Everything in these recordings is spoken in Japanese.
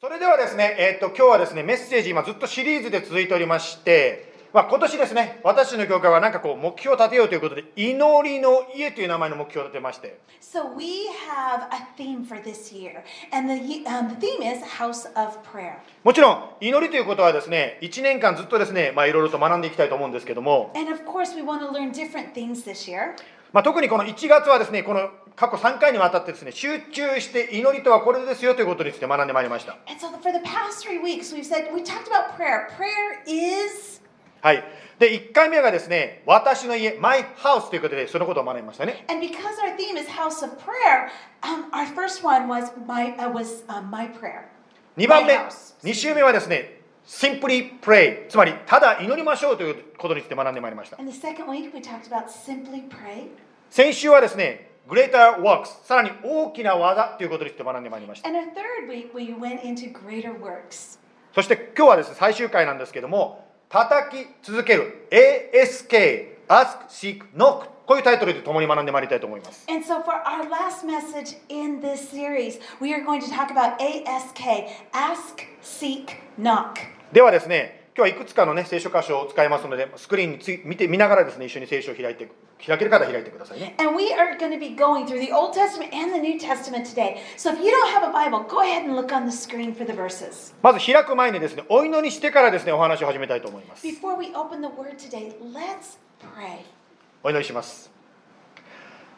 それではですね、えっと今日はですねメッセージ今ずっとシリーズで続いておりまして、まあ、今年ですね私の教会はなんかこう目標を立てようということで祈りの家という名前の目標を立てまして So we have a theme for this year, and the, um, the theme is House of Prayer. もちろん祈りということはですね1年間ずっとですねまあいろいろと学んでいきたいと思うんですけども、And of course, we want to learn different things this year. まあ、特にこの1月はですね、この過去3回にわたってですね、集中して祈りとはこれですよということについて学んでまいりました。はい、で1回目がですね、私の家、my house ということで、そのことを学びましたね。二番目、2週目はですね、simply pray. つまりただ祈りましょうということについて学んでまいりました。先週はですね greater works さらに大きな技ということについて学んでまいりました。そして今日はですね最終回なんですけども叩き続ける ASK ask seek knock こういうタイトルで共に学んでまいりたいと思います。And so for our last message in this series, we are going to talk about ASK, ask, seek, knock. ではですね今日はいくつかのね聖書箇所を使いますのでスクリーンについ見て見ながらですね一緒に聖書を開いて開ける方は開いてくださいね And we are going to be going through the Old Testament and the New Testament today. So, if you don't have a Bible, go ahead and look on the screen for the verses. まず開く前にですねお祈りしてからですねお話を始めたいと思います Before we open the word today, let's pray. お祈りします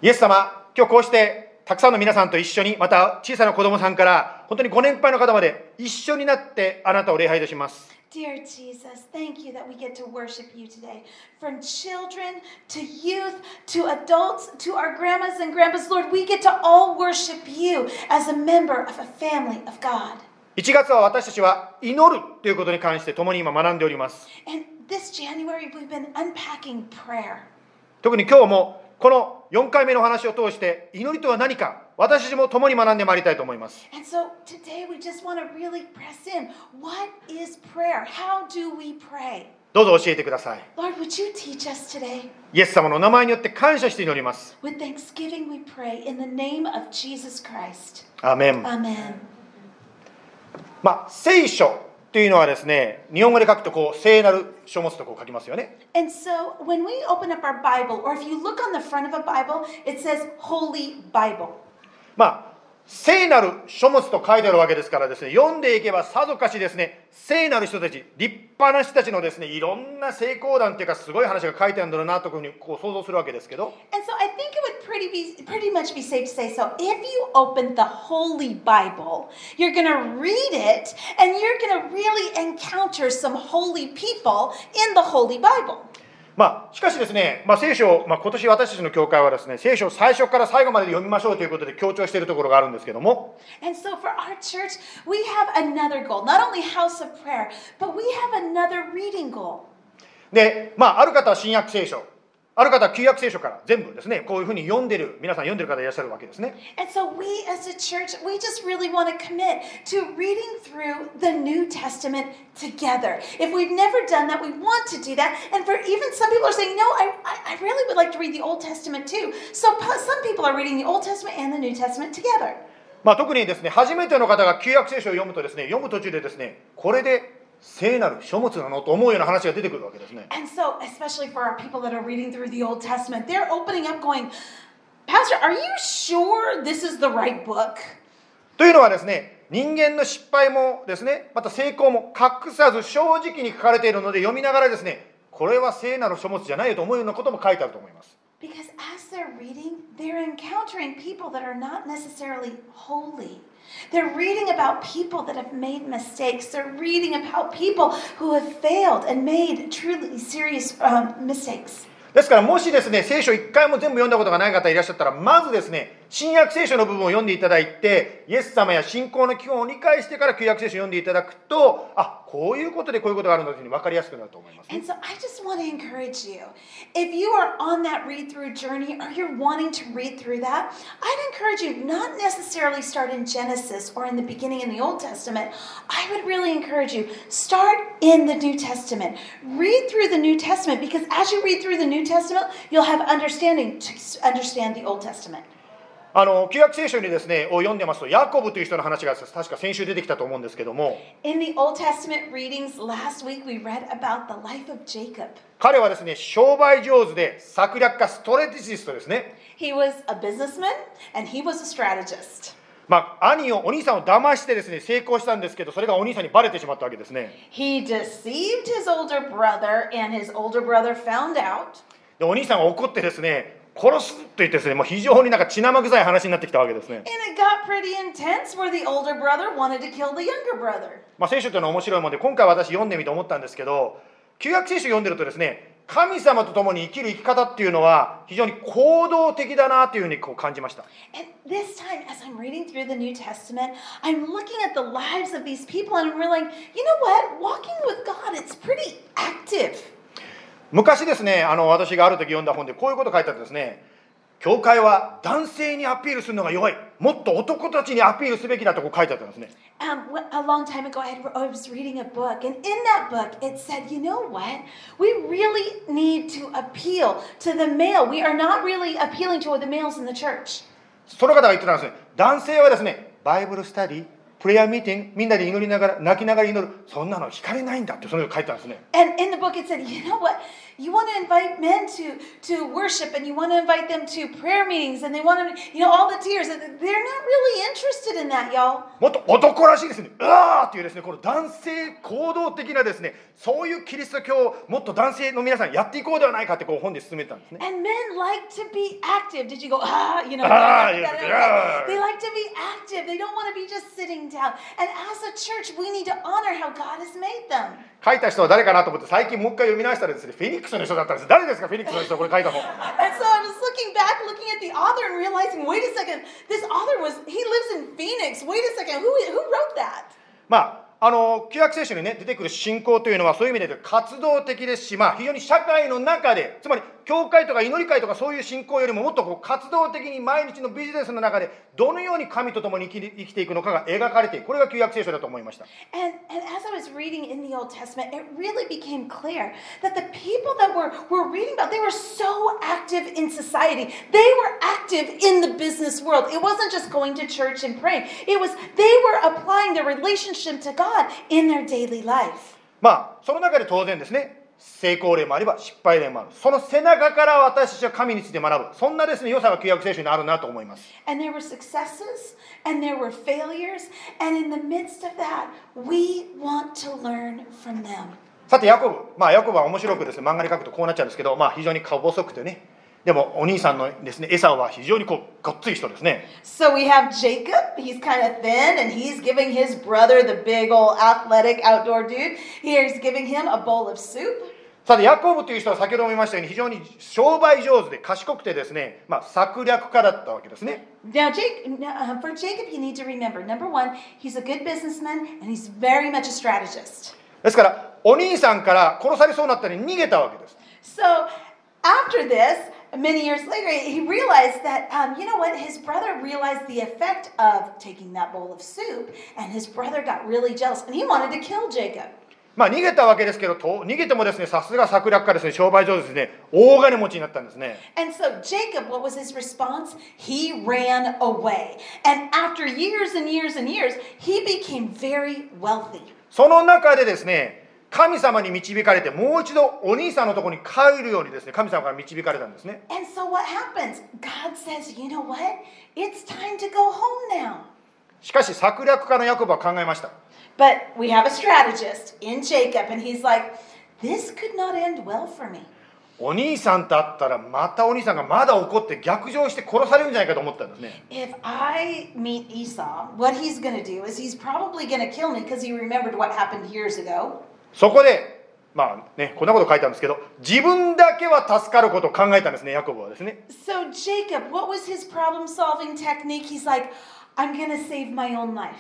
イエス様今日こうしてたくさんの皆さんと一緒にまた小さな子供さんから本当にご年配の方まで一緒になってあなたを礼拝いたします Dear Jesus, thank you that we get to worship you today. From children to youth to adults to our grandmas and grandpas, Lord, we get to all worship you as a member of a family of God. 1月は私たちは祈るということに関して共に今学んでおります And this January, we've been unpacking prayer. 特に今日もこの4回目の話を通して祈りとは何か私たちも共に学んでまいりたいと思います。どうぞ教えてください。Lord, イエス様の名前によって感謝して祈ります。アメン。ア。まあ、聖書というのはですね、日本語で書くとこう聖なる書物とこう書きますよね。まあ聖なる書物と書いてあるわけですからですね読んでいけばさぞかしですね聖なる人たち立派な人たちのですねいろんな成功談っていうかすごい話が書いてあるんだろうなというふうにこう想像するわけですけど And so I think it would pretty be pretty much be safe to say so. If you open the Holy Bible, you're going to read it and you're going to really encounter some holy people in the Holy Bible. まあしかしですね、まあ、聖書を、まあ、今年私たちの教会はですね聖書を最初から最後まで読みましょうということで強調しているところがあるんですけども And so for our church, we have another goal. Not only house of prayer, but we have another reading goal. でまあある方は新約聖書ある方は旧約聖書から全部ですねこういうふうに読んでる皆さん読んでる方いらっしゃるわけですね And so we as a church, we just really want to commit to reading through the New Testament together. If we've never done that, we want to do that. And for even some people are saying, no, I, I, I really would like to read the Old Testament too. So some people are reading the Old Testament and the New Testament together. まあ、特にですね初めての方が旧約聖書を読むとですね読む途中でですねこれで聖なる書物なのと思うような話が出てくるわけですね And so, especially for our people that are reading through the Old Testament, they're opening up going, Pastor, are you sure this is the right book? というのはですね人間の失敗もですねまた成功も隠さず正直に書かれているので読みながらですねこれは聖なる書物じゃないよと思うようなことも書いてあると思います Because as they're reading, they're encountering people that are not necessarily holy. They're reading about people that have made mistakes. They're reading about people who have failed and made truly serious um, mistakes. ですからもしですね聖書一回も全部読んだことがない方いらっしゃったらまずですね 新約聖書の部分を読んでいただいてイエス様や信仰の基本を理解してから旧約聖書を読んでいただくとあこういうことでこういうことがあるんだというふうに分かりやすくなると思います、 And so I just want to encourage you. If you are on that read through journey or you're wanting to read through that, I'd encourage you not necessarily start in Genesis or in the beginning in the Old Testament. I would really encourage you start in the New Testament. Read through the New Testament because as you read through the New Testament, you'll have understanding to understand the Old Testament. あの旧約聖書にですね、を読んでますと、ヤコブという人の話が確か先週出てきたと思うんですけども。彼はですね、商売上手で、策略家、ストレティジストですね。ま、兄をお兄さんを騙してですね成功したんですけどそれがお兄さんにバレてしまったわけですね。でお兄さんが怒ってですね殺すと言ってですねもう非常になんか血生臭い話になってきたわけですね And it got pretty intense where the older brother wanted to kill the younger brother. まあ聖書というのは面白いもんで今回私読んでみて思ったんですけど旧約聖書読んでるとですね神様と共に生きる生き方っていうのは非常に行動的だなというふうにこう感じました And this time, as I'm reading through the New Testament, I'm looking at the lives of these people and I'm realizing, you know what? Walking with God, it's pretty active. 昔ですねあの私がある時読んだ本でこういうこと書いてあってですね教会は男性にアピールするのが弱いもっと男たちにアピールすべきだとこう書いてあったんですね Um, a long time ago, I was reading a book, and in that book, it said, you know what? We really need to appeal to the male. We are not really appealing to the males in the church. その方が言ってたんですね男性はですねバイブルスタディプレイヤーミーティングみんなで祈りながら泣きながら祈るそんなの惹かれないんだってその書いてたんですね And in the book, it said, you know what? You want to invite men to, to worship, and you want to invite them to prayer meetings, and they want to, you know, all the tears. They're not really interested in that, y'all. もっと男らしいですねうわーっていうですねこの男性行動的なですねそういうキリスト教をもっと男性の皆さんやっていこうではないかってこう本で進めてたんですね And men like to be active. Did you go, ah, you know? Ah. They like to be active. They don't want to be just sitting 書いた人は誰かなと思って最近もう一回読み直したらですねフェニックスの人だったんです。誰ですか？フェニックスの人これ書いたの。まああの旧約聖書にね出てくる信仰というのはそういう意味で活動的ですしまあ非常に社会の中でつまり教会とか祈り会とかそういう信仰よりももっとこう活動的に毎日のビジネスの中でどのように神と共に生き生きていくのかが描かれているこれが旧約聖書だと思いました And, and as I was reading in the Old Testament, it really became clear that the people that we're, we're reading about, they were so active in society. They were active in the business world. It wasn't just going to church and praying. It was they were applying their relationship to God in their daily life. まあその中で当然ですね成功例もあれば失敗例もあるその背中から私たちは神について学ぶそんなですね良さが旧約聖書にあるなと思います And there were successes and there were failures. And in the midst of that, we want to learn from them. さてヤコブまあヤコブは面白くですね漫画に書くとこうなっちゃうんですけどまあ非常に顔細くてねでもお兄さんのですねエサウは非常にこうごっつい人ですね So we have Jacob. He's kind of thin, and he's giving his brother, the big old athletic outdoor dude, he's giving him a bowl of soup. さてヤコブという人は先ほども言いましたように非常に商売上手で賢くてですね、まあ、策略家だったわけですね Now, Jake, uh, for Jacob, you need to remember number one, he's a good businessman, and he's very much a strategist. ですからお兄さんから殺されそうになったのに逃げたわけです So after this, many years later, he realized that, um, you know what, his brother realized the effect of taking that bowl of soup, and his brother got really jealous, and he wanted to kill Jacob. まあ逃げたわけですけどと逃げてもですねさすが策略家ですね商売上手ですね大金持ちになったんですね And so Jacob, what was his response? He ran away. And after years and years and years, he became very wealthy. その中でですね 神様に導かれてもう一度お兄さんのところに帰るようにですね神様から導かれたんですね。しかし策略家のヤコブは考えました。お兄さんだったらまたお兄さんがまだ怒って逆上して殺されるんじゃないかと思ったんですね。そこでまあねこんなこと書いたんですけど自分だけは助かることを考えたんですねヤコブはですね So, Jacob, what was his problem solving technique? He's like, I'm gonna save my own life.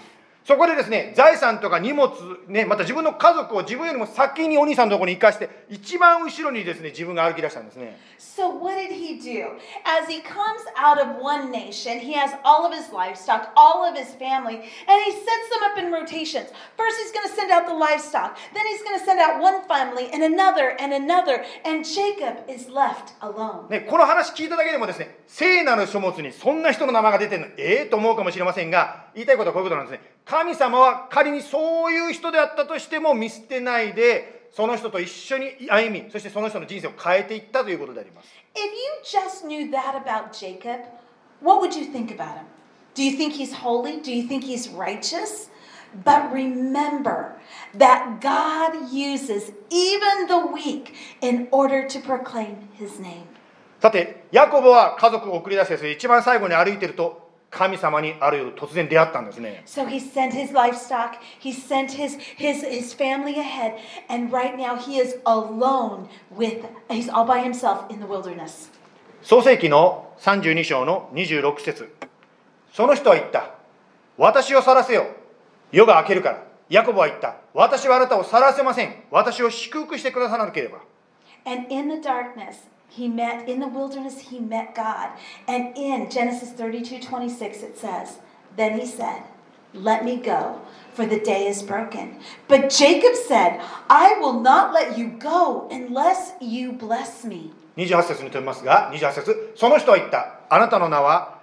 そこでですね財産とか荷物、ね、また自分の家族を自分よりも先にお兄さんのところに生かして一番後ろにですね自分が歩き出したんですね So, what did he do? As he comes out of one nation, he has all of his livestock, all of his family, and he sets them up in rotations. First, he's going to send out the livestock, then, he's going to send out one family and another and another, and Jacob is left alone. ね、この話聞いただけでもですね聖なる書物にそんな人の名前が出てるのええと思うかもしれませんが言いたいことはこういうことなんですね神様は仮にそういう人であったとしても見捨てないでその人と一緒に歩みそしてその人の人生を変えていったということであります If you just knew that about Jacob, what would you think about him? Do you think he's holy? Do you think he's righteous? But remember that God uses even the weak in order to proclaim his name. さてヤコブは家族を送り出して一番最後に歩いてると神様にある夜突然出会ったんですね So he sent his livestock, he sent his, his, his family ahead, and right now he is alone with, he's all by himself in the wilderness. 創世記の32章の26節その人は言った私を去らせよ夜が明けるからヤコブは言った私はあなたを去らせません私を祝福してくださらなければ And in the darkness, he met, in the wilderness, he met God. And in Genesis 32 26, it says, Then he said, Let me go, for the day is broken. But Jacob said, I will not let you go unless you bless me. 28節に飛びますが28節その人は言ったあなたの名は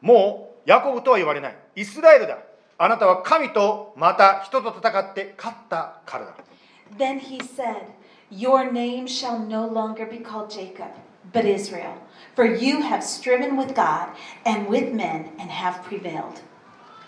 もうヤコブとは言われないイスラエルだあなたは神とまた人と戦って勝ったからだ Then he said, Your name shall no longer be called Jacob, but Israel, for you have striven with God and with men and have prevailed.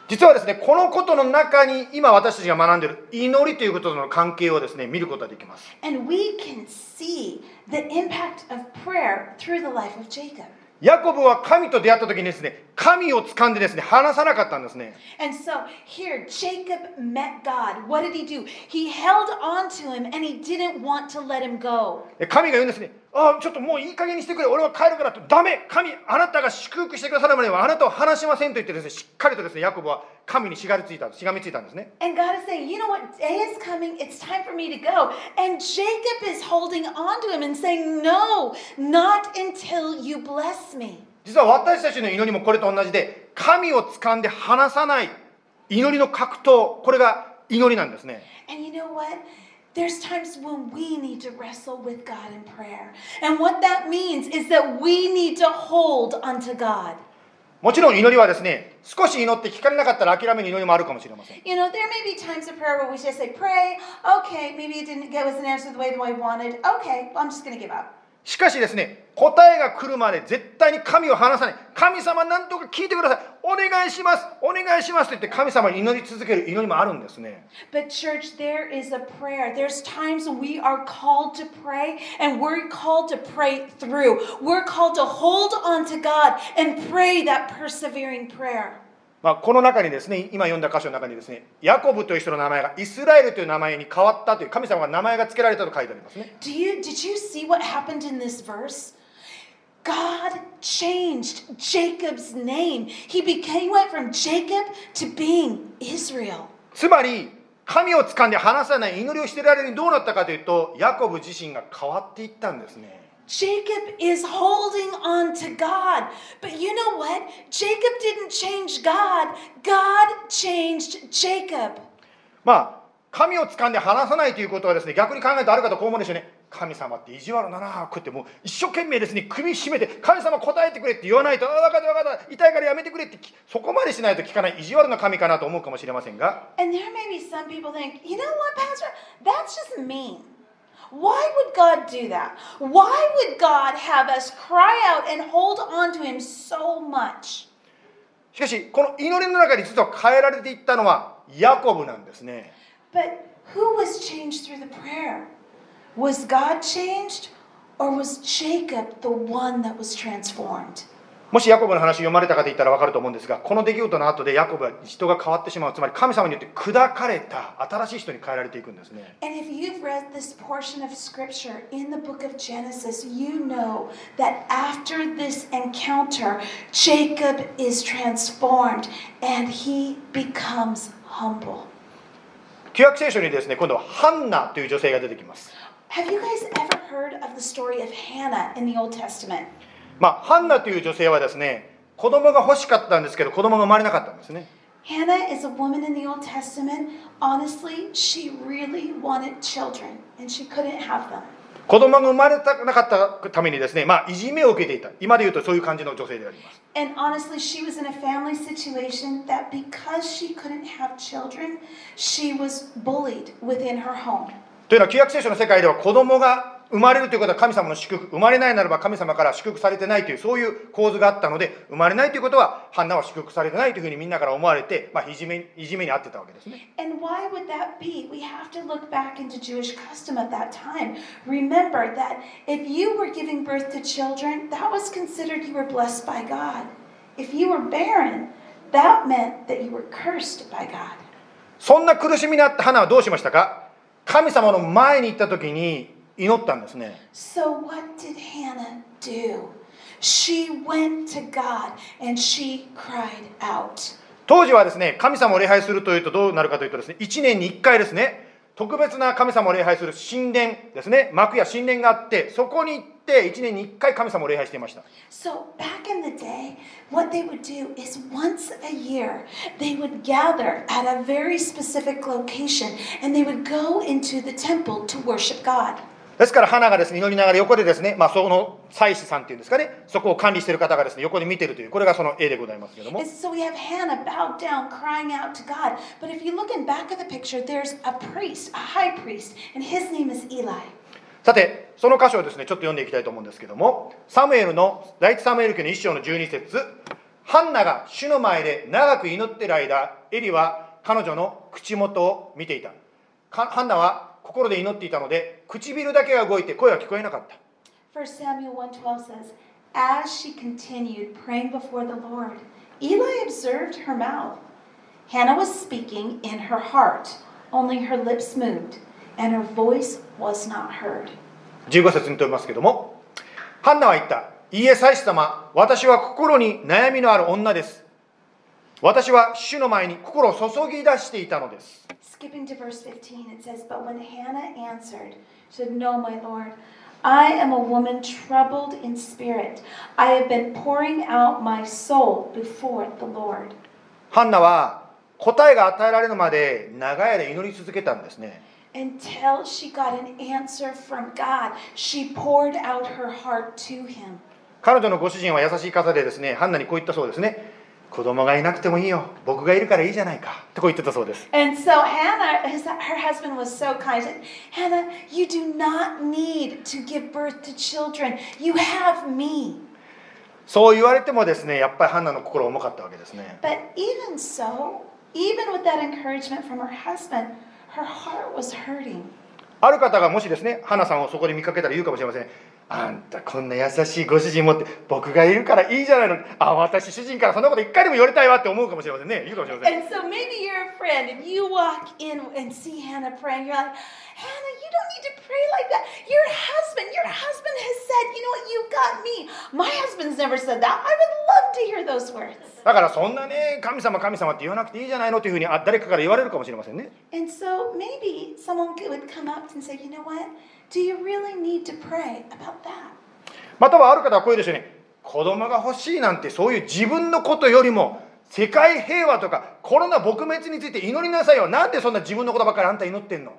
実はですねこのことの中に今私たちが学んでいる祈りということとの関係をですね見ることができます And we can see the impact of prayer through the life of Jacob. ヤコブは神と出会った時にですね神を掴んでですね離さなかったんですね And so here, Jacob met God. What did he do? He held on to him and he didn't want to let him go. で神が言うんですねああちょっともういい加減にしてくれ俺は帰るからとダメ神あなたが祝福してくださるまではあなたを離しませんと言ってですねしっかりとですねヤコブは神にしがりついたしがみついたんですね And God is saying, you know what? Day is coming. It's time for me to go. And Jacob is holding on to him and saying, no, not until you bless me. 実は私たちの祈りもこれと同じで神を掴んで離さない祈りの格闘これが祈りなんですね And you know what? There's times when we need to wrestle with God in prayer. And what that means is that we need to hold onto God. もちろん祈りはですね少し祈って聞かれなかったら諦める祈りもあるかもしれません You know, there may be times of prayer where we just say, pray, okay, maybe it didn't get wasn't answered the way that I wanted. Okay, I'm just gonna give up. しかしですね 答えが来るまで絶対に神を離さない神様何とか聞いてくださいお願いしますお願いしますと言って神様に祈り続ける祈りもあるんですね But, church, there is a prayer. There's times we are called to pray, and we're called to pray through. We're called to hold on to God and pray that persevering prayer. まあ、この中にですね今読んだ箇所の中にですねヤコブという人の名前がイスラエルという名前に変わったという神様が名前が付けられたと書いてありますね Do you did you see what happened in this verse? God changed Jacob's name. He became went from Jacob to being Israel. つまり神を掴んで離さない祈りをしていられるにどうなったかというとヤコブ自身が変わっていったんですね Jacob is holding on to God. But you know what? Jacob didn't change God. God changed Jacob. まあ神を掴んで離さないということはですね逆に考えるとある方こう思うんでしょうね神様って意地悪だなこうやってもう一生懸命ですね首絞めて神様答えてくれって言わないとあ分かった分かった痛いからやめてくれってきそこまでしないと聞かない意地悪な神かなと思うかもしれませんが And there may be some people think, you know what, Pastor? That's just mean. Why would God do that? Why would God have us cry out and hold on to Him so much? しかしこの祈りの中に実は変えられていったのはヤコブなんですね But who was changed through the prayer? Was God changed or was Jacob the one that was transformed? もしヤコブの話読まれた方いたら分かると思うんですがこの出来事の後でヤコブは人が変わってしまうつまり神様によって砕かれた新しい人に変えられていくんですね And if you've read this portion of scripture in the book of Genesis, you know that after this encounter, Jacob is transformed and he becomes humble. 旧約聖書にですね今度はハンナという女性が出てきます Have you guys ever heard of the story of Hannah in the Old Testament? まあハンナという女性はですね子供が欲しかったんですけど子供が生まれなかったんですね Hannah is a woman in the Old Testament. Honestly, she really wanted children and she couldn't have them. 子供が生まれたくなかったためにですね、まあ、いじめを受けていた今で言うとそういう感じの女性であります And honestly, she was in a family situation that because she couldn't have children, she was bullied within her home. というのは旧約聖書の世界では子供が生まれるということは神様の祝福生まれないならば神様から祝福されてないというそういう構図があったので生まれないということは花は祝福されてないというふうにみんなから思われて、ま、い,じめいじめにあってたわけですね。そんな苦しみになった花はどうしましたか？神様の前に行った時に祈ったんですね So, what did Hannah do? She went to God and she cried out. 当時はですね神様を礼拝するというとどうなるかというとですね1年に1回ですね特別な神様を礼拝する神殿ですね幕や神殿があってそこに行って1年に1回神様を礼拝していました So, back in the day, what they would do is once a year, they would gather at a very specific location and they would go into the temple to worship God. ですから花がですね祈りながら横でですね、まあ、その祭司さんっていうんですかねそこを管理している方がですね横で見てるというこれがその絵でございますけども so we have Hannah bowed down, crying out to God. But if you look in back of the picture, there's a priest, a high priest, and his name is Eli. さてその箇所をですねちょっと読んでいきたいと思うんですけどもサムエルの第一サムエル記の1章の12節ハンナが主の前で長く祈っている間エリは彼女の口元を見ていたハンナは心で祈っていたので唇だけが動いて声は聞こえなかった1 Samuel 1:12 says, As she continued praying before the Lord, Eli observed her mouth. Hannah was speaking in her heart, only her lips moved, and her voice was not heard. 15節に飛びますけどもハンナは言った「いいえ祭司様私は心に悩みのある女です私は主の前に心を注ぎ出していたのです Skipping to verse 15, it says, But when Hannah answered, she said, No, my Lord, I am a woman troubled in spirit. I have been pouring out my soul before the Lord. ハンナは答えが与えられるまで長い間祈り続けたんですね Until she got an answer from God, she poured out her heart to him. 彼女のご主人は優しい方でですねハンナにこう言ったそうですね子供がいなくてもいいよ僕がいるからいいじゃないかとこう言ってたそうです And so Hannah, his, her husband was so kind. He said, Hannah, you do not need to give birth to children. You have me. そう言われてもですねやっぱりハンナの心は重かったわけですね But even so, even with that encouragement from her husband, ある方がもしですね花さんをそこで見かけたら言うかもしれません。あんたこんな優しいご主人持って僕がいるからいいじゃないのあ私主人からそんなこと一回でも言われたいわって思うかもしれませんね言うかもしれません And so maybe you're a friend and you walk in and see Hannah praying. You're like, Hannah, you don't need to pray like that. Your husband, your husband has said, you know what, you've got me. My husband's never said that. I would love to hear those words. だからそんなね神様神様って言わなくていいじゃないのというふうにあ誰かから言われるかもしれませんね And so maybe someone would come up and say, you know what? Do you really need to pray about that? またはある方はこういうですよね子供が欲しいなんてそういう自分のことよりも世界平和とかコロナ撲滅について祈りなさいよなんでそんな自分のことばっかりあんた祈ってんの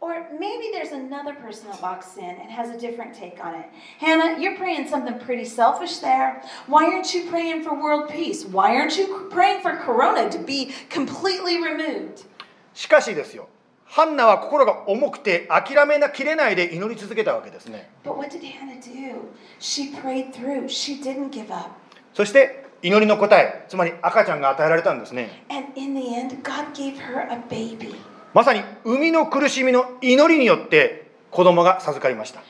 Or maybe there's another person that walks in and has a different take on it. Hannah, you're praying something pretty selfish there. Why aren't you praying for world peace? Why aren't you praying for Corona to be completely removed? しかしですよハンナは心が重くて諦めなきれないで祈り続けたわけですね。そして祈りの答え、つまり赤ちゃんが与えられたんですね。まさに生みの苦しみの祈りによって子供が授かりました。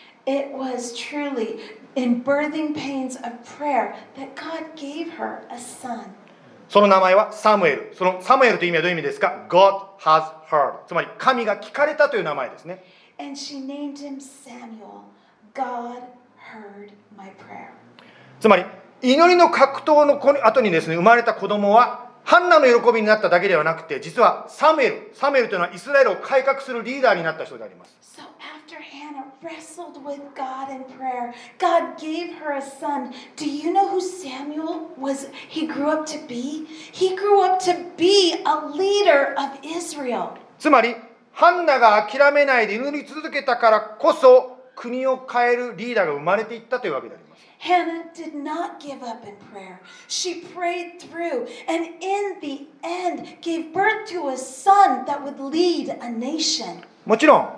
その名前はサムエル。そのサムエルという意味はどういう意味ですか？God has heard つまり神が聞かれたという名前ですね。And she named him Samuel. God heard my prayer. つまり祈りの格闘の後にですね生まれた子供はハンナの喜びになっただけではなくて実はサムエル。サムエルというのはイスラエルを改革するリーダーになった人であります。So wrestled with God in prayer, God gave her a son. Do you know who Samuel was? He grew up to be? He grew up to be a leader of Israel. つまりハンナが諦めないで祈り続けたからこそ 国を変えるリーダーが生まれていったというわけであります Hannah did not give up in prayer. She prayed through and in the end gave birth to a son that would lead a nation. もちろん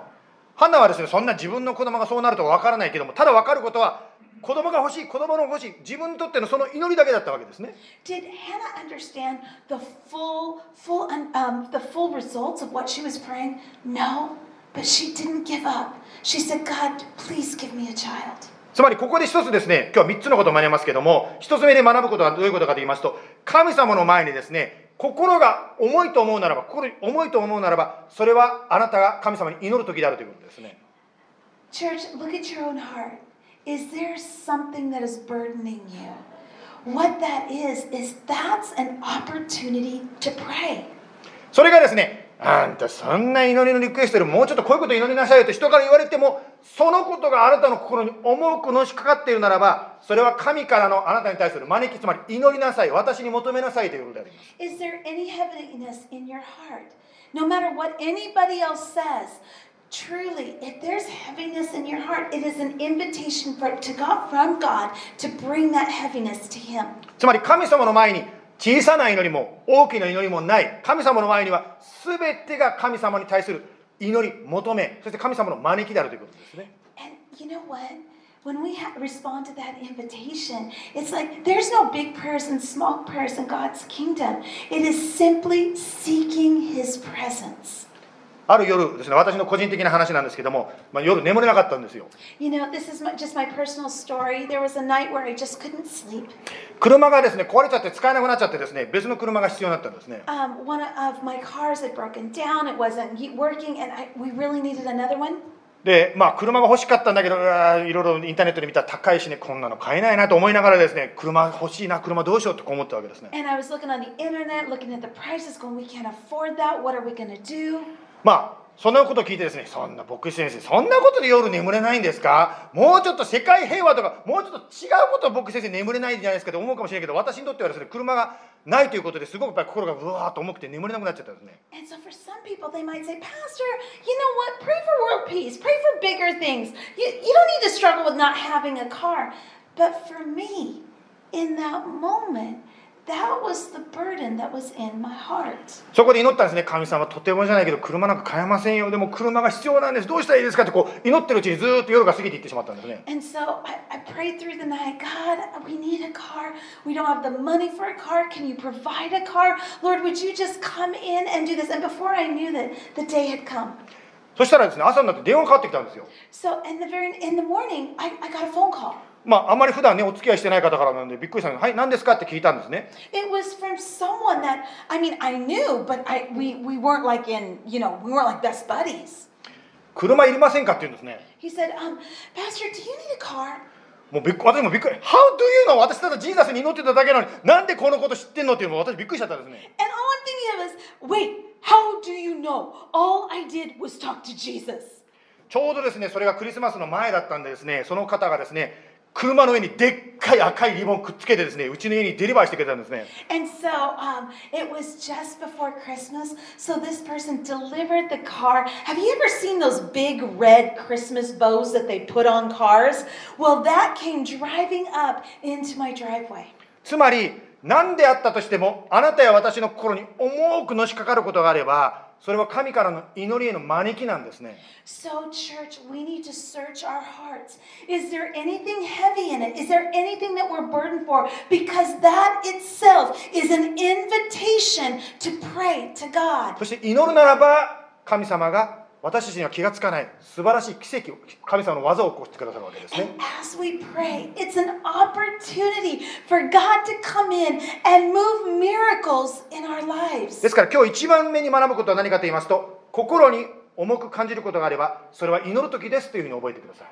ハンナはですねそんな自分の子供がそうなるとは分からないけどもただ分かることは子供が欲しい子供の欲しい自分にとってのその祈りだけだったわけですね Did Hannah understand the full, full, um, the full results of what she was praying? No, but she didn't give up. She said, "God, please give me a child." つまりここで一つですね今日は3つのことを学びますけども一つ目で学ぶことはどういうことかと言いますと神様の前にですね心が重いと思うならば心に重いと思うならばそれはあなたが神様に祈る時であるということですね Church, look at your own heart. Is there something that is burdening you? What that is, is that's an opportunity to pray. それがですねあんたそんな祈りのリクエストよりもうちょっとこういうこと祈りなさいよと人から言われてもそのことがあなたの心に重くのしかかっているならばそれは神からのあなたに対する招きつまり祈りなさい私に求めなさいということであります Is there any heaviness in your heart? No matter what anybody else says, truly, if there's heaviness in your heart, it is an invitation for, to God from God to bring that heaviness to Him. つまり神様の前に小さな祈りも大きな祈りもない神様の前には全てが神様に対する祈り求めそして神様の招きであるということですね And you know what? When we ha- respond to that invitation, it's like there's no big prayers and small prayers in God's kingdom. It is simply seeking His presence. ある夜ですね、私の個人的な話なんですけども、まあ、夜眠れなかったんですよ。車がですね、壊れちゃって使えなくなっちゃってですね、別の車が必要になったんですね。で、まあ、車が欲しかったんだけど、いろいろインターネットで見たら高いしね、こんなの買えないなと思いながらですね、車欲しいな、車どうしようと思ったわけですね。まあそんなこと聞いてですねそんな牧師先生そんなことで夜眠れないんですかもうちょっと世界平和とかもうちょっと違うことを牧師先生眠れないんじゃないですかと思うかもしれないけど私にとってはですね車がないということですごくやっぱり心がうわーっと重くて眠れなくなっちゃったんですね And so for some people, they might say, Pastor, you know what? Pray for world peace. Pray for bigger things. You, you don't need to struggle with not having a car. But for me, in that moment, そこで祈ったんですね、神様、とてもじゃないけど、車なんか買えませんよ、でも車が必要なんです、どうしたらいいですか？ってこう祈ってるうちにずっと夜が過ぎていってしまったんですね。そしたらですね、朝に、ないけど、車か、かってこうが過ぎってしたんですよ。まああんまり普段ねお付き合いしてない方からなんでびっくりしたんで「はい何ですか?」って聞いたんですね It was from someone that I mean I knew, but I we, we weren't like in you know we weren't like best buddies. 車いりませんかって言うんですね He said, um, Pastor, do you need a car? もうびっく私もびっくり「How do you know?」私ただジーザスに祈ってただけなのになんでこのこと知ってんのっていうのも私びっくりしちゃったんですね And all I'm thinking of is, wait, how do you know? All I did was talk to Jesus. ちょうどですねそれがクリスマスの前だったんでですねその方がですね車の上にでっかい赤いリボンくっつけてですね、うちの家にデリバーしてくれたんですね。ですね。つまり、何であったとしても、あなたや私の心に重くのしかかることがあれば、それは神からの祈りへの招きなんですね So, church, we need to search our hearts. Is there anything heavy in it? Is there anything that we're burdened for? Because that itself is an invitation to pray to God. そして祈るならば神様が私たちには気がつかない素晴らしい奇跡を神様の技を起こしてくださるわけですね。ですから今日一番目に学ぶことは何かと言いますと心に重く感じることがあればそれは祈る時ですというふうに覚えてください。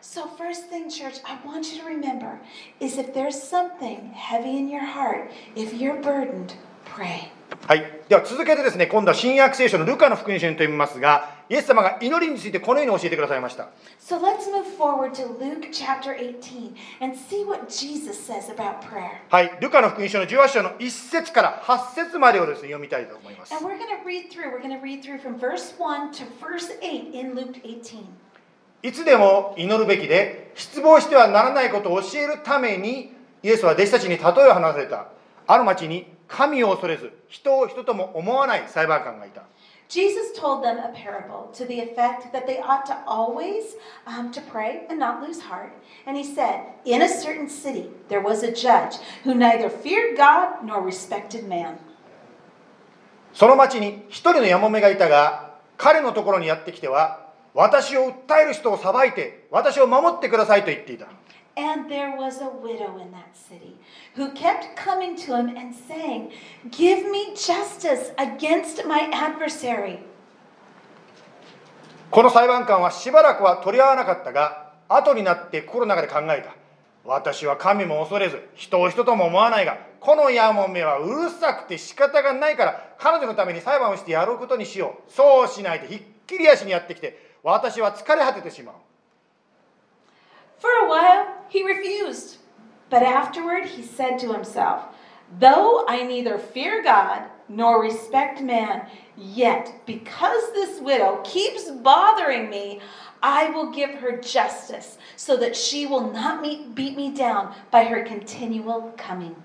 はい、では続けてですね今度は新約聖書のルカの福音書に飛びますがイエス様が祈りについてこのように教えてくださいました So, let's move forward to Luke chapter 18 and see what Jesus says about prayer. はい、ルカの福音書の18章の1節から8節までをですね読みたいと思います And we're going to read through. We're going to read through from verse 1 to verse 8 in Luke 18. いつでも祈るべきで失望してはならないことを教えるためにイエスは弟子たちに例えを話されたある町に神を恐れず人を人とも思わない裁判官がいた Jesus told them a parable to the effect that they ought to always um, to pray and not lose heart. And he said, In a certain city there was a judge who neither feared God nor respected man. その町に一人のやもめがいたが彼のところにやってきては私を訴える人を裁いて私を守ってくださいと言っていた And there was a widow in that city who kept coming to him and saying, Give me justice against my adversary. この裁判官はしばらくは取り合わなかったが後になって心の中で考えた。私は神も恐れず人を人とも思わないがこのやもめはうるさくて仕方がないから彼女のために裁判をしてやることにしよう。そうしないとひっきり足にやってきて私は疲れ果ててしまう。For a while he refused, but afterward he said to himself, Though I neither fear God nor respect man, yet because this widow keeps bothering me, I will give her justice so that she will not meet, beat me down by her continual coming.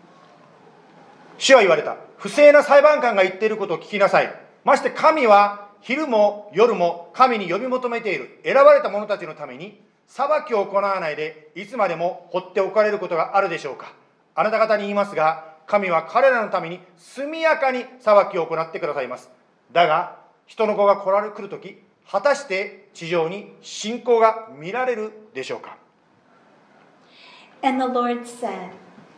主は言われた不正な裁判官が言っていることを聞きなさいまして神は昼も夜も神に呼び求めている選ばれた者たちのために 裁きを行わないでいつまでも放っておかれることがあるでしょうか。あなた方に言いますが神は彼らのために速やかに裁きを行ってくださいます。だが人の子が来られ来る時果たして地上に信仰が見られるでしょうか。And the Lord said,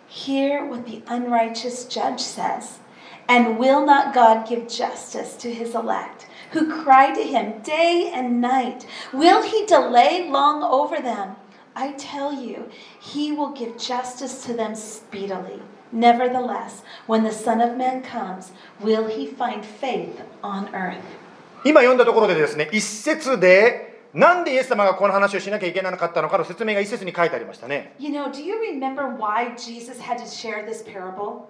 Hear what the unrighteous judge says. And will not God give justice to his elect, who cry to him day and night? Will he delay long over them? I tell you, he will give justice to them speedily. Nevertheless, when the Son of Man comes, will he find faith on earth? 今読んだところでですね一節でなんでイエス様がこの話をしなきゃいけなかったのかの説明が一節に書いてありましたね You know, do you remember why Jesus had to share this parable?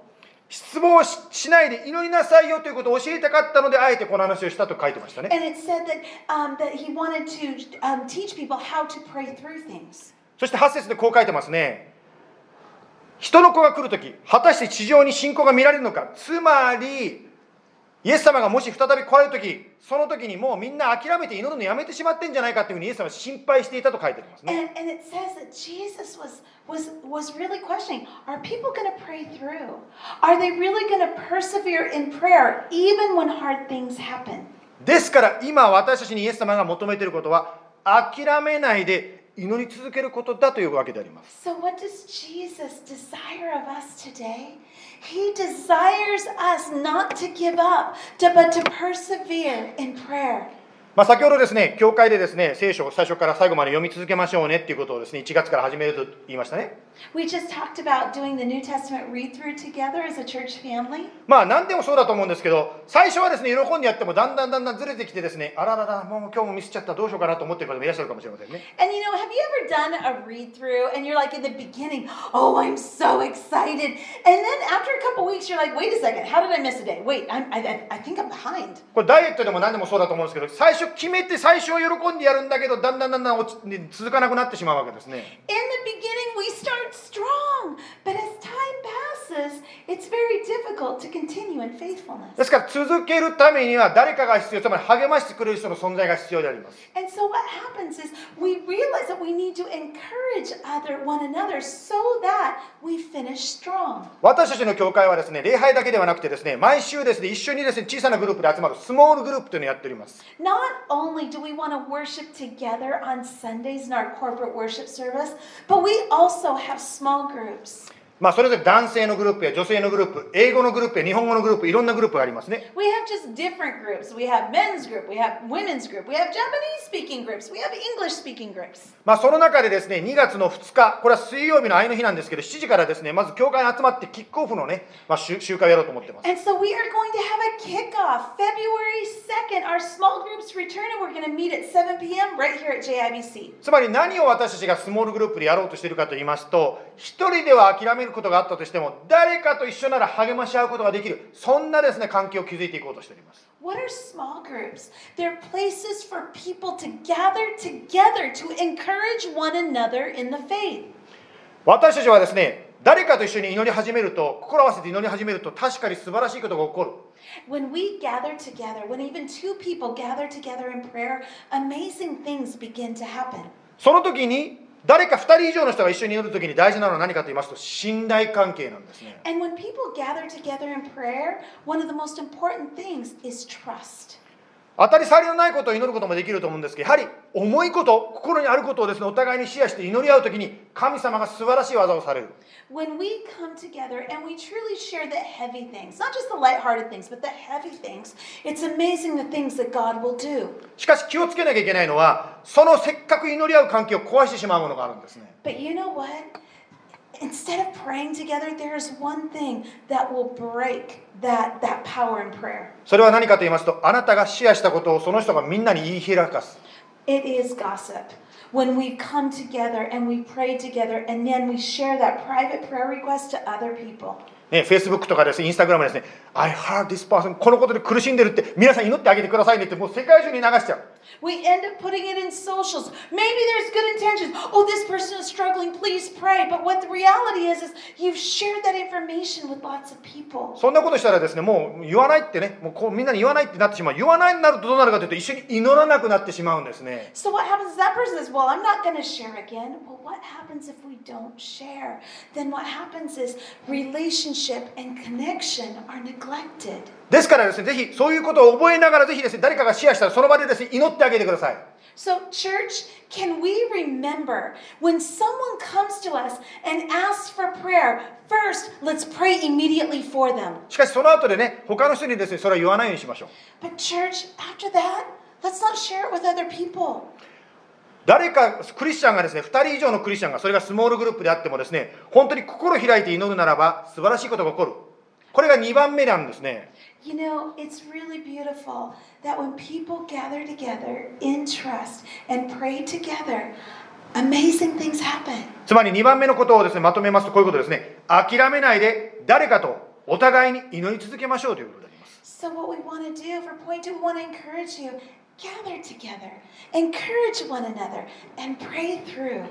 失望ししないで祈りなさいよということを教えたかったのであえてこの話をしたと書いてましたね。And it said that, um, that he wanted to um, teach people how to pray through things. そして8節でこう書いてますね。人の子が来るとき果たして地上に信仰が見られるのか。つまりイエス様がもし再び来られるときその時にもうみんな諦めて祈るのやめてしまってんじゃないかというふうにイエス様は心配していたと書いてありますね And, and it says that Jesus was, was, was really questioning are people going to pray through? Are they really going to persevere in prayer even when hard things happen? ですから今私たちにイエス様が求めていることは諦めないで祈り続けることだというわけであります So, what does Jesus desire of us today? He desires us not to give up, to, but to persevere in prayer. まあ、先ほどですね教会でですね聖書を最初から最後まで読み続けましょうねっていうことをですね1月から始めると言いましたね We just talked about doing the New Testament read through together as a church family. まあ何でもそうだと思うんですけど最初はですね喜んでやってもだんだんだんだんずれてきてですねあらららもう今日もミスっちゃったどうしようかなと思ってる方もいらっしゃるかもしれませんね And you know, have you ever done a read through and you're like in the beginning, oh, I'm so excited. And then after a couple weeks, you're like, wait a second, how did I miss a day? Wait, I'm, I, I- I think I'm behind. これダイエットでも何でもそうだと思うんですけど最初決めて最初は喜んでやるんだけどだんだんだんだん落ち続かなくなってしまうわけですね In the beginning, we start strong, but as time passes, it's very difficult to continue in で faithfulness. すから続けるためには誰かが必要つまり励ましてくれる人の存在が必要であります And so what happens is we realize that we need to encourage other one another so that we finish strong. 私たちの教会はですね礼拝だけではなくてですね毎週ですね一緒にですね小さなグループで集まるスモールグループというのをやっております Not only do we want to worship together on Sundays in our corporate worship service, but we also have small groups. まあそれぞれ男性のグループや女性のグループ英語のグループや日本語のグループいろんなグループがありますね We have just different groups. We have men's group, we have women's group, we have Japanese speaking groups, we have English speaking groups. まあその中でですね2月の2日これは水曜日の愛の日なんですけど7時からですねまず教会に集まってキックオフのね、まあ、集集会をやろうと思ってます And so we are going to have a kickoff February 2nd. Our small groups return and we're going to meet at 7 p.m. right here at JIBC. つまり何を私たちがスモールグループでやろうとしているかと言いますと一人では諦めるることがあったとしても誰かと一緒なら励まし合うことができるそんなですね関係を築いていこうとしております What are small groups? They're places for people to gather together to encourage one another in the faith. 私たちはですね誰かと一緒に祈り始めると心合わせて祈り始めると確かに素晴らしいことが起こる When we gather together, when even two people gather together in prayer, amazing things begin to happen. その時に誰か2人以上の人が一緒に祈るときに大事なのは何かと言いますと信頼関係なんですね And when people gather together in prayer, one of the most important things is trust. 当たり障りのないことを祈ることもできると思うんですけどやはり重いこと心にあることをですねお互いにシェアして祈り合うときに神様が素晴らしい技をされる。しかし気をつけなきゃいけないのはそのせっかく祈り合う関係を壊してしまうものがあるんですね。Instead of praying together, there is one thing that will break that, that power in prayer. それは何かと言いますとあなたがシェアしたことをその人がみんなに言い開かす It is gossip. When we come together and we pray together and then we share that private prayer request to other people. ね、Facebook とかですね、Instagram ですね、I heard this person このことで苦しんでるって皆さん祈ってあげてくださいねってもう世界中に流しちゃう。 We end up putting it in socials. Maybe there's good intentions. Oh, this person is struggling. Please pray. But what the reality is, is you've shared that information with lots of people. そんなことしたらですね、もう言わないってね、もうこうみんなに言わないってなってしまう。言わないになるとどうなるかというと一緒に祈らなくなってしまうんですね。 So what happens is that person says, Well, I'm not going to share again. Well, what happens if we don't share? Then what happens is relationship and connection are neglected. ですからですね、ぜひそういうことを覚えながらぜひですね、誰かがシェアしたらその場でですね、祈ってあげてください。So, church, can we remember when someone comes to us and asks for prayer, first, let's pray immediately for them. しかしその後でね、他の人にですね、それは言わないようにしましょう。But, church, after that, let's not share it with other people. 誰かクリスチャンがですね、2人以上のクリスチャンが、それがスモールグループであってもですね、本当に心開いて祈るならば素晴らしいことが起こる。これが2番目なんですね。You know, it's really beautiful that when people gather together in trust and pray together, amazing things happen. つまり2番目のことをですね、まとめますとこういうことですね。諦めないで誰かとお互いに祈り続けましょうということであります。 So, what we want to do for point two, we want to encourage you gather together, encourage one another, and pray through.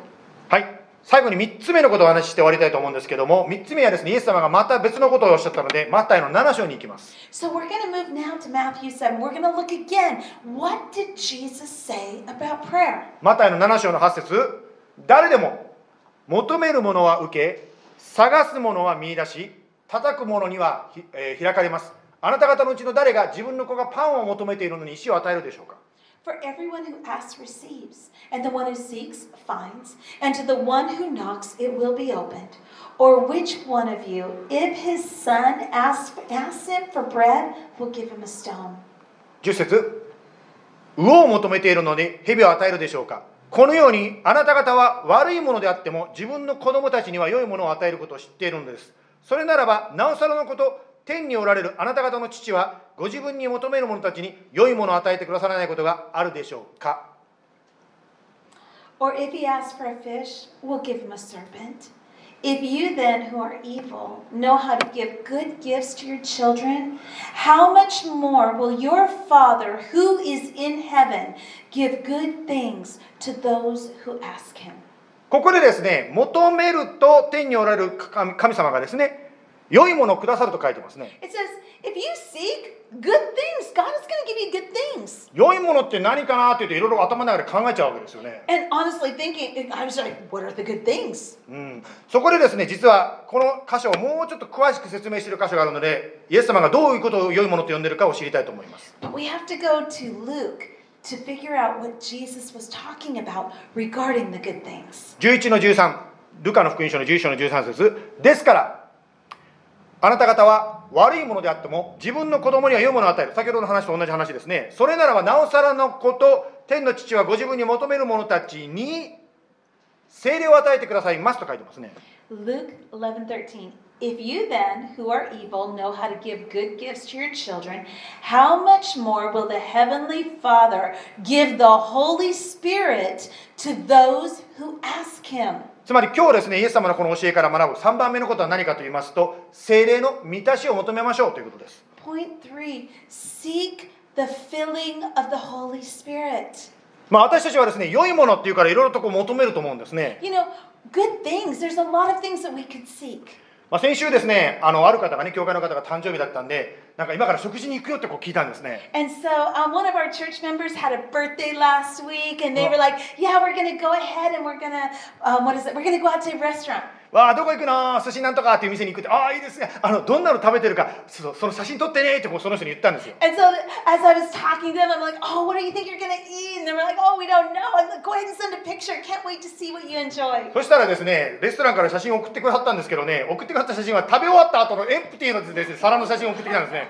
はい。 最後に3つ目のことをお話しして終わりたいと思うんですけども、3つ目はですね、イエス様がまた別のことをおっしゃったので、マタイの7章に行きます。So, we're going to move now to Matthew 7. We're going to look again. What did Jesus say about prayer? マタイの7章の8節誰でも求めるものは受け探すものは見出し叩く者にはひ、えー開かれますあなた方のうちの誰が自分の子がパンを求めているのに石を与えるでしょうか？For everyone who asks receives, and the one who seeks finds, and to the one who knocks it will be opened. Or which one of you, if his son asks, asks him for bread, will give him a stone? 10節魚を求めているのに蛇を与えるでしょうかこのようにあなた方は悪いものであっても自分の子供たちには良いものを与えることを知っているのですそれならばなおさらのこと天におられるあなた方の父はご自分に求める者たちに良いものを与えてくださらないことがあるでしょうか Or if he asks for a fish, we'll give him a serpent. If you then, who are evil, know how to give good gifts to your children, how much more will your Father, who is in heaven, give good things to those who ask him? ここでですね求めると天におられる神神様がですね良いものをくださると書いてますね It says, if you seek good things, God is going to give you good things. 良いものって何かなって言っていろいろ頭の中で考えちゃうわけですよね And honestly, thinking, I was like, what are the good things? うん、そこでですね実はこの箇所をもうちょっと詳しく説明している箇所があるのでイエス様がどういうことを良いものと呼んでいるかを知りたいと思います But we have to go to Luke to figure out what Jesus was talking about regarding the good things. 11の13ルカの福音書の11章の13節ですからあなた方は悪いものであっても自分の子供には良いものを与える先ほどの話と同じ話ですねそれならばなおさらのこと天の父はご自分に求める者たちに聖霊を与えてくださいますと書いてますね Luke 11:13 If you then, who are evil, know how to give good gifts to your children, how much more will the heavenly Father give the Holy Spirit to those who ask him? つつまり今日ですねイエス様のこの教えから学ぶ3番目のことは何かと言いますと精霊の満たしを求めましょうということです Point three seek the filling of the Holy Spirit. まあ私たちはですね良いものっていうからいろいろとこう求めると思うんですね You know, good things, there's a lot of things that we could seek. まあ、先週ですねあのある方がね教会の方が誕生日だったんでなんか今から食事に行くよってこう聞いたんですね And so um, one of our church members had a birthday last week, and they were like, "Yeah, we're gonna go ahead and we're gonna um, what is it? We're gonna go out to a restaurant." わあどこ行くの？寿司なんとかっていう店に行くってああいいですねあのどんなの食べてるかそその写真撮ってねってこうその人に言ったんですよ And so as I was talking to them, I'm like, "Oh, what do you think you're gonna eat?" And they were like, "Oh, we don't know." I'm like, "Go ahead and send a picture. Can't wait to see what you enjoy." そしたらですねレストランから写真を送ってくださったんですけどね送ってくださった写真は食べ終わった後のエンプティーのですね皿の写真を送ってきたんですね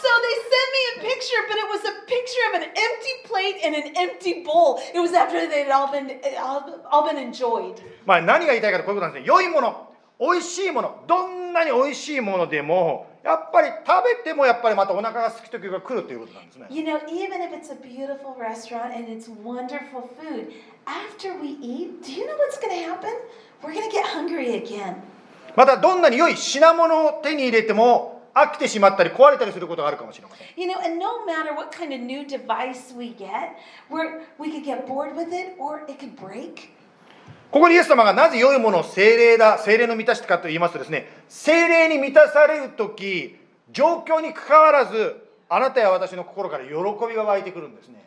So they sent me a picture, but it was a picture of an empty plate and an empty bowl. It was after they had all been all, all been enjoyed. まあ何が言いたいかとこういうことなんですね良いもの美味しいものどんなに美味しいものでもやっぱり食べてもやっぱりまたお腹が空く時が来るということなんですね You know, even if it's a beautiful restaurant and it's wonderful food, after we eat, do you know what's going to happen? We're going to get hungry again. またどんなに良い品物を手に入れても飽きてしまったり壊れたりすることがあるかもしれません。ここにイエス様がなぜ良いものを精霊だ、精霊の満たしかと言いますとですね、精霊に満たされる時、状況にかかわらず、あなたや私の心から喜びが湧いてくるんですね。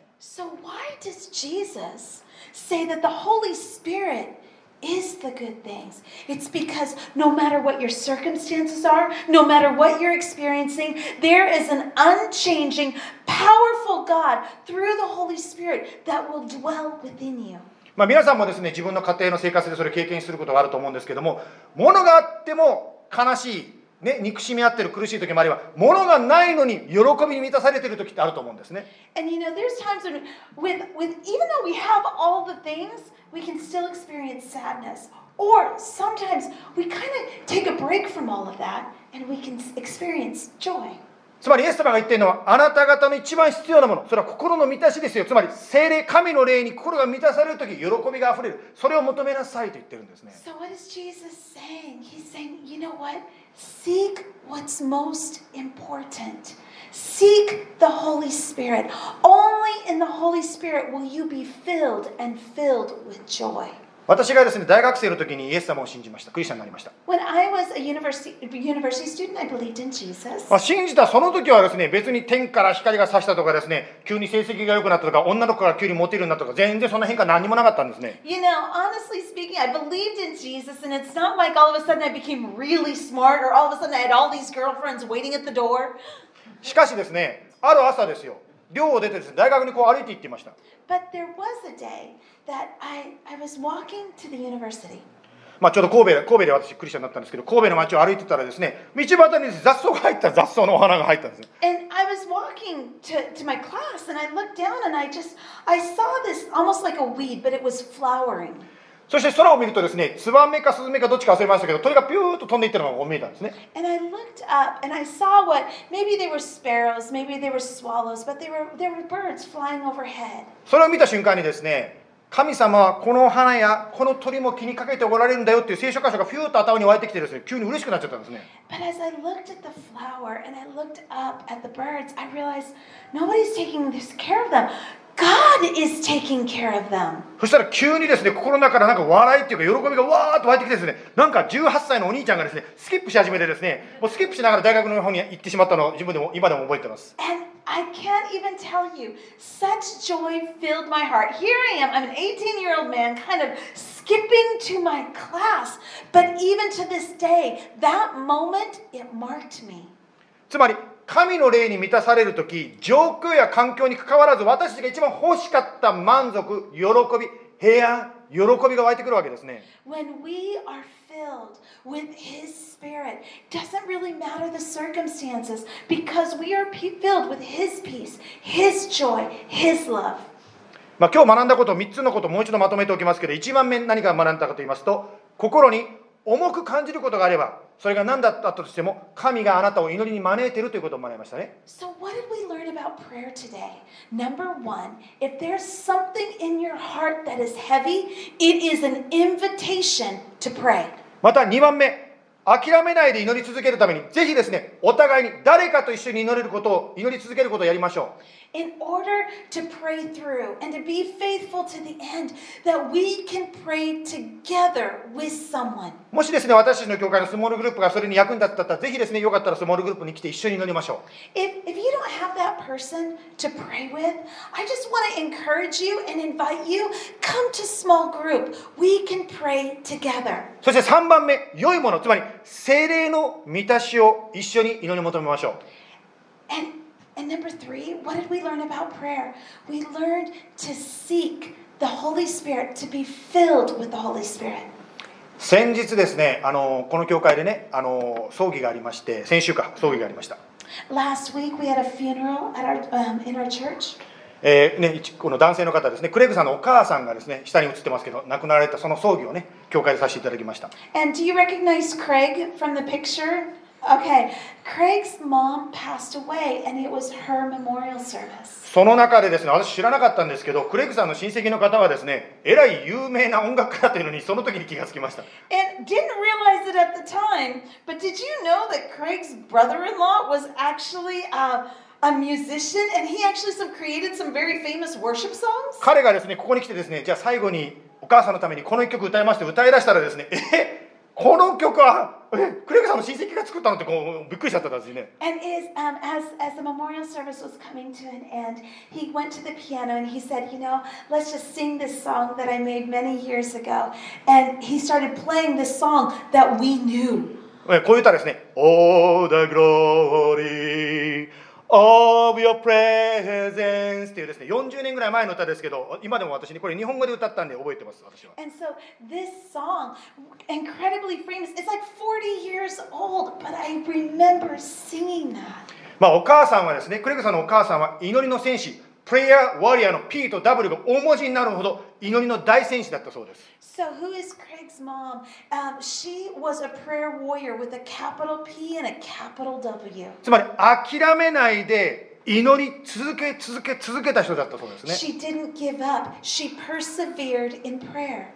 is the good things? It's because no matter what your circumstances are, no matter what you're experiencing, there is an unchanging, powerful God through the Holy Spirit that will dwell within you. まあ、皆さんもですね自分の家庭の生活でそれを経験することがあると思うんですけども物があっても悲しい、 ね、憎しみ合ってる苦しい時もあれば物がないのに喜びに満たされてる時ってあると思うんですね And you know, there's times when, with, with even though we have all the things, we can still experience sadness. Or sometimes we kind of take a break from all of that and we can experience joy. つまりイエス様が言っているのはあなた方の一番必要なものそれは心の満たしですよつまり精霊神の霊に心が満たされる時喜びがあふれるそれを求めなさいと言ってるんですね So, what is Jesus saying? He's saying, you know what? Seek what's most important. Seek the Holy Spirit. Only in the Holy Spirit will you be filled and filled with joy. 私がですね大学生の時にイエス様を信じましたクリスチャンになりました When I was a university, university student, I believed in Jesus. まあ、信じたその時はですね別に天から光が差したとかですね急に成績が良くなったとか女の子が急にモテるようになったとか全然そんな変化何にもなかったんですね You know, honestly speaking, I believed in Jesus, and it's not like all of a sudden I became really smart or all of a sudden I had all these girlfriends waiting at the door. しかしですねある朝ですよ寮を出てですね大学にこう歩いて行っていました But there was a day that I, I was walking to the university. まあ、ちょうど神戸神戸で私クリスチャンになったんですけど神戸の街を歩いてたらですね道端に雑草が入った雑草のお花が入ったんですね And I was walking to, to my class and I looked down and I just I saw this almost like a weed, but it was flowering. そして空を見るとですねツバメかスズメかどっちか忘れましたけど鳥がピューッと飛んでいってるのが見えたんですね And I looked up and I saw what maybe they were sparrows, maybe they were swallows, but they were they were birds flying overhead. それを見た瞬間にですね神様はこの花やこの鳥も気にかけておられるんだよっていう聖書箇所がフューッと頭に湧いてきてですね急に嬉しくなっちゃったんですね But as I looked at the flower and I looked up at the birds, I realized nobody's taking this care of them. God is taking care of them. そしたら急にですね心の中からなんか笑いっていうか喜びがわーっと湧いてきてですねなんか18歳のお兄ちゃんがですねスキップし始めてですねもうスキップしながら大学の方に行ってしまったのを自分でも今でも覚えてます And I can't even tell you, such joy filled my heart. Here I am, I'm an 18 year old man, kind of skipping to my class. But even to this day, that moment, it marked me. つまり神の霊に満たされる時状況や環境にかかわらず私たちが一番欲しかった満足喜び平安喜びが湧いてくるわけですね When we are filled with His Spirit, doesn't really matter the circumstances because we are filled with His peace, His joy, His love. まあ、今日学んだこと3つのことをもう一度まとめておきますけど1番目何が学んだかと言いますと心に重く感じることがあればそれが何だったとしても神があなたを祈りに招いているということを学びましたね So, what did we learn about prayer today? Number one, if there's something in your heart that is heavy, it is an invitation to pray. また2番目諦めないで祈り続けるためにぜひですねお互いに誰かと一緒に祈れることを祈り続けることをやりましょ In order to pray through and to be faithful to the end, that we can pray together with someone. うもしですね私たちの教会のスモールグループがそれに役に立ったらぜひですねよかったらスモールグループに来て一緒に祈りましょ If, if you don't have that person to pray with, I just want to encourage you and invite you come to small group. We can pray together. うそして3番目良いものつまり精霊の満たしを一緒に祈り求めましょう And and number three, what did we learn about prayer? We learned to seek the Holy Spirit, to be filled with the Holy Spirit. 先日ですねあのこの教会でねあの葬儀がありまして先週か葬儀がありました Last week we had a funeral at our um, in our church. えーね、一この男性の方ですねクレグさんのお母さんがですね下に映ってますけど亡くなられたその葬儀をね教会でさせていただきました And do you recognize Craig from the picture? Okay, Craig's mom passed away, and it was her memorial service. その中でですね私知らなかったんですけどクレグさんの親戚の方はですねえらい有名な音楽家だというのにその時に気がつきました And didn't realize it at the time, but did you know that Craig's brother-in-law was actually uh, a musician, and he actually some created some very famous worship songs? 彼がですねここに来てですねじゃあ最後にお母さんのためにこの一曲歌いますって歌い出したらですねえこの曲はえクレグさんの親戚が作ったのってこうびっくりしちゃったんですね And is um, as as the memorial service was coming to an end, he went to the piano and he said, "You know, let's just sing this song that I made many years ago." And he started playing this song that we knew. えこういう歌ですね。All the glory of your presence っていうですね、40年ぐらい前の歌ですけど、今でも私にこれ日本語で歌ったんで覚えてます、私は。And so this song, incredibly famous, it's like 40 years old, but I remember singing that. まあお母さんはですね、クレグさんのお母さんは祈りの戦士、プレイヤー・ワリアーの P と W が大文字になるほど祈りの大戦士だったそうです。So who is Craig's mom? Um, she was a prayer warrior with a capital P and a capital W. つまり諦めないで祈り続け続け続けた人だったそうですね。She didn't give up. She persevered in prayer.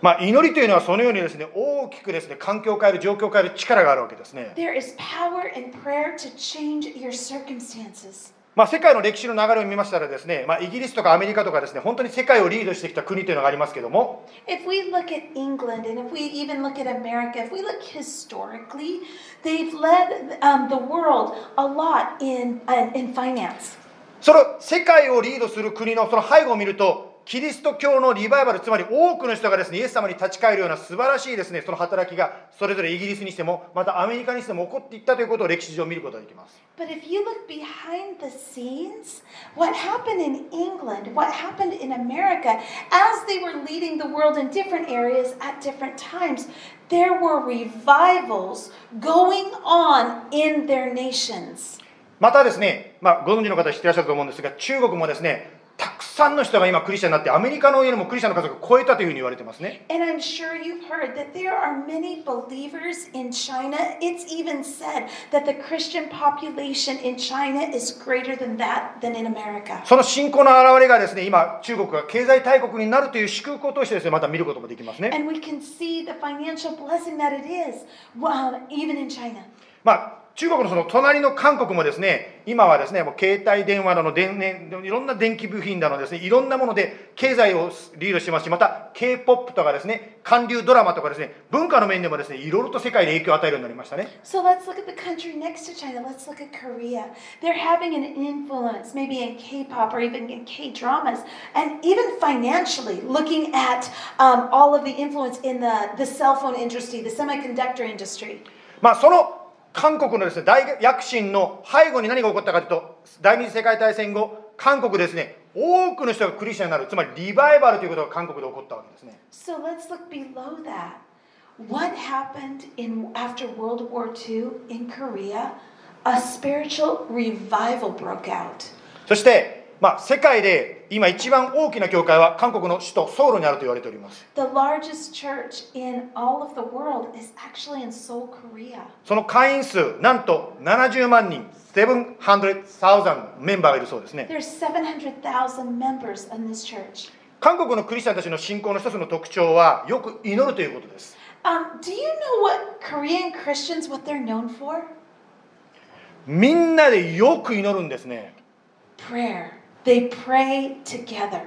まあ祈りというのはそのようにですね、大きくですね、環境を変える、状況を変える力があるわけですね。There is power in prayer to change your circumstances. まあ、世界の歴史の流れを見ましたらですね、まあ、イギリスとかアメリカとかですね本当に世界をリードしてきた国というのがありますけども If we look at England and if we even look at America, if we look historically, they've led um, the world a lot in, uh, in finance. その世界をリードする国のその背後を見るとキリスト教のリバイバルつまり多くの人がですねイエス様に立ち返るような素晴らしいですねその働きがそれぞれイギリスにしてもまたアメリカにしても起こっていったということを歴史上見ることができます But if you look behind the scenes, what happened in England, what happened in America, as they were leading the world in different areas at different times, there were revivals going on in their nations. またですね、まあ、ご存知の方知ってらっしゃると思うんですが中国もですねさの人が今クリスチャンになってアメリカの家にもクリスチャンの数が超えたというふうに言われてますね。その信仰の表れがですね、今中国が経済大国になるという祝福を通してですね、また見ることもできますね。まあ、中国のその隣の韓国もですね、今はですね、もう携帯電話だの電、ね、いろんな電気部品だのですね、いろんなもので経済をリードしてますし、また K-POP とかですね、韓流ドラマとかですね、文化の面でもですね、いろいろと世界で影響を与えるようになりましたね。So let's look at the country next to China. Let's look at Korea. They're having an influence, maybe in K pop or even in K dramas, and even financially, looking at um, all of the influence in the, the cell phone industry, the semiconductor industry. まあ、その韓国のですね、大躍進の背後に何が起こったかというと、第二次世界大戦後、韓国でですね、多くの人がクリスチャンになる、つまりリバイバルということが韓国で起こったわけですね。So let's look below that. What happened in after World War II in Korea? A spiritual revival broke out. そしてまあ、世界で今一番大きな教会は韓国の首都ソウルにあると言われております。その会員数、なんと70万人、700,000メンバーがいるそうですね。韓国のクリスチャンたちの信仰の一つの特徴は、よく祈るということです。みんなでよく祈るんですね。They pray together.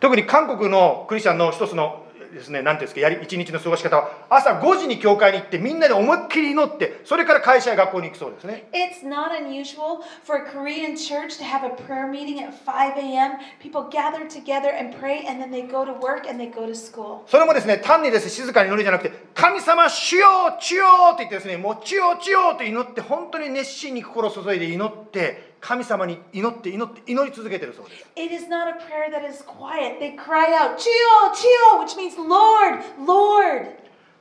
特に韓国のクリスチャンの一つのですね、なんていうんですか、やり一日の過ごし方は、朝5時に教会に行って、みんなで思いっきり祈って、それから会社や学校に行くそうですね。It's not unusual for a Korean church to have a prayer meeting at 5 a.m. People gather together and pray, and then they go to work and they go to school. それもですね、単にですね、静かに祈るじゃなくて、神様、主よ、主よって言ってですね、もう主よ、主よって祈って、本当に熱心に心を注いで祈って、神様に祈って祈って祈り続けているそうです。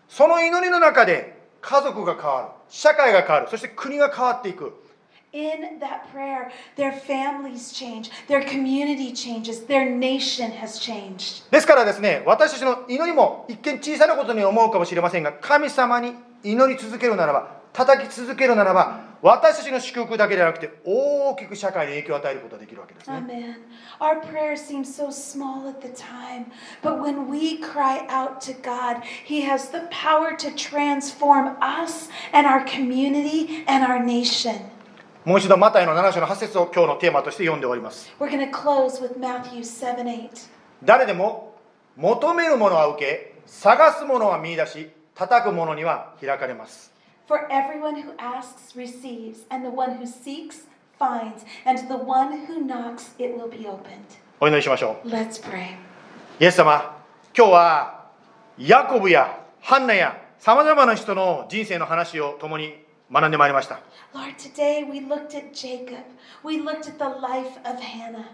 その祈りの中で家族が変わる、社会が変わる、そして国が変わっていく。ですからですね、私たちの祈りも一見小さなことに思うかもしれませんが、神様に祈り続けるならば、叩き続けるならば、私たちの祝福だけではなくて、大きく社会に影響を与えることができるわけですね。Amen. Our prayers seem so small at the time, but when we cry out to God, He has the power to transform us and our community and our nation. もう一度、マタイの7章の8節を今日のテーマとして読んでおります。We're going to close with Matthew 7 8. 誰でも求めるものは受け、探すものは見出し、叩くものには開かれます。For everyone who asks receives, and the one who seeks finds, and to the one who knocks it will be opened. お祈りしましょう。Let's pray. イエス様、今日はヤコブやハンナやさまざまな人の人生の話を共に学んでまいりました。Lord, today we looked at Jacob. We looked at the life of Hannah.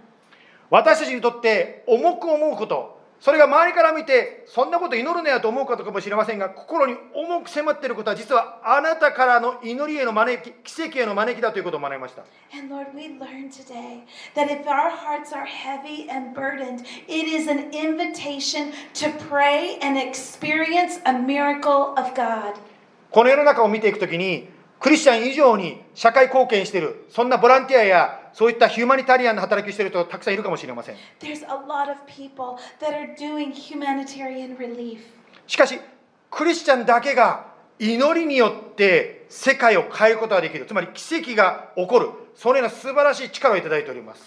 私たちにとって重く思うこと、それが周りから見て、そんなこと祈るなよと思うことかもしれませんが、心に重く迫っていることは、実はあなたからの祈りへの招き、奇跡への招きだということを学びました。And Lord, we learn today that if our hearts are heavy and burdened, it is an invitation to pray and experience a miracle of God. この世の中を見ていくときに、クリスチャン以上に社会貢献している、そんなボランティアや、そういったヒューマニタリアンの働きをしている人たくさんいるかもしれません。しかし、クリスチャンだけが祈りによって世界を変えることができる、つまり奇跡が起こる、そのような素晴らしい力をいただいております。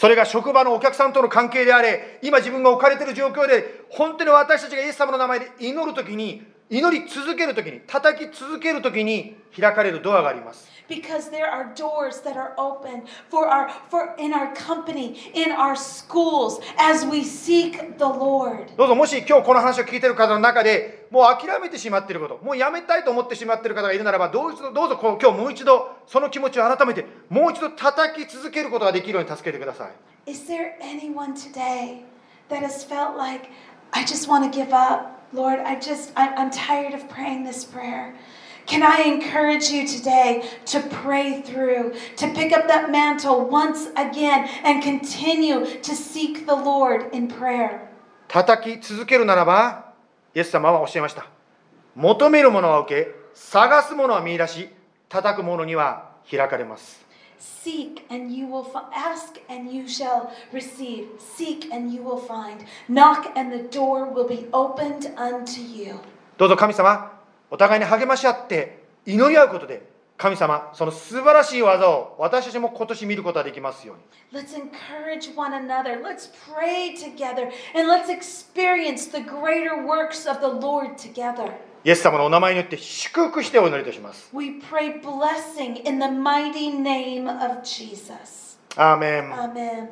それが職場のお客さんとの関係であれ、今自分が置かれている状況で、本当に私たちがイエス様の名前で祈るときに、祈り続けるときに、叩き続けるときに開かれるドアがあります。because there are doors that are open for our for in our company in our schools as we seek the lord. どうぞもし今日この話を聞いている方の中でもう諦めてしまっていることもうやめたいと思ってしまっている方がいるならばどうぞどうぞ今日もう一度その気持ちを改めてもう一度叩き続けることができるように助けてください。Is there anyone today that has felt like i just want to give up lord i just I, i'm tired of praying this prayer can I encourage you today to pray through, to pick up that mantle once again and continue to seek the Lord in prayer? 叩き続けるならばイエス様はおっしゃいました求めるものは受け探すものは見出し叩くものには開かれます Seek and you will fi- ask and you shall receive. Seek and you will find. Knock and the door will be opened unto you. どうぞ神様お互いに励まし合って祈り合うことで神様その素晴らしい技を私たちも今年見ることができますように Let's encourage one another. Let's pray together and let's experience the greater works of the Lord together. イエス様のお名前によって祝福してお祈りいたします。We pray blessing in the mighty name of Jesus. アーメン。Amen.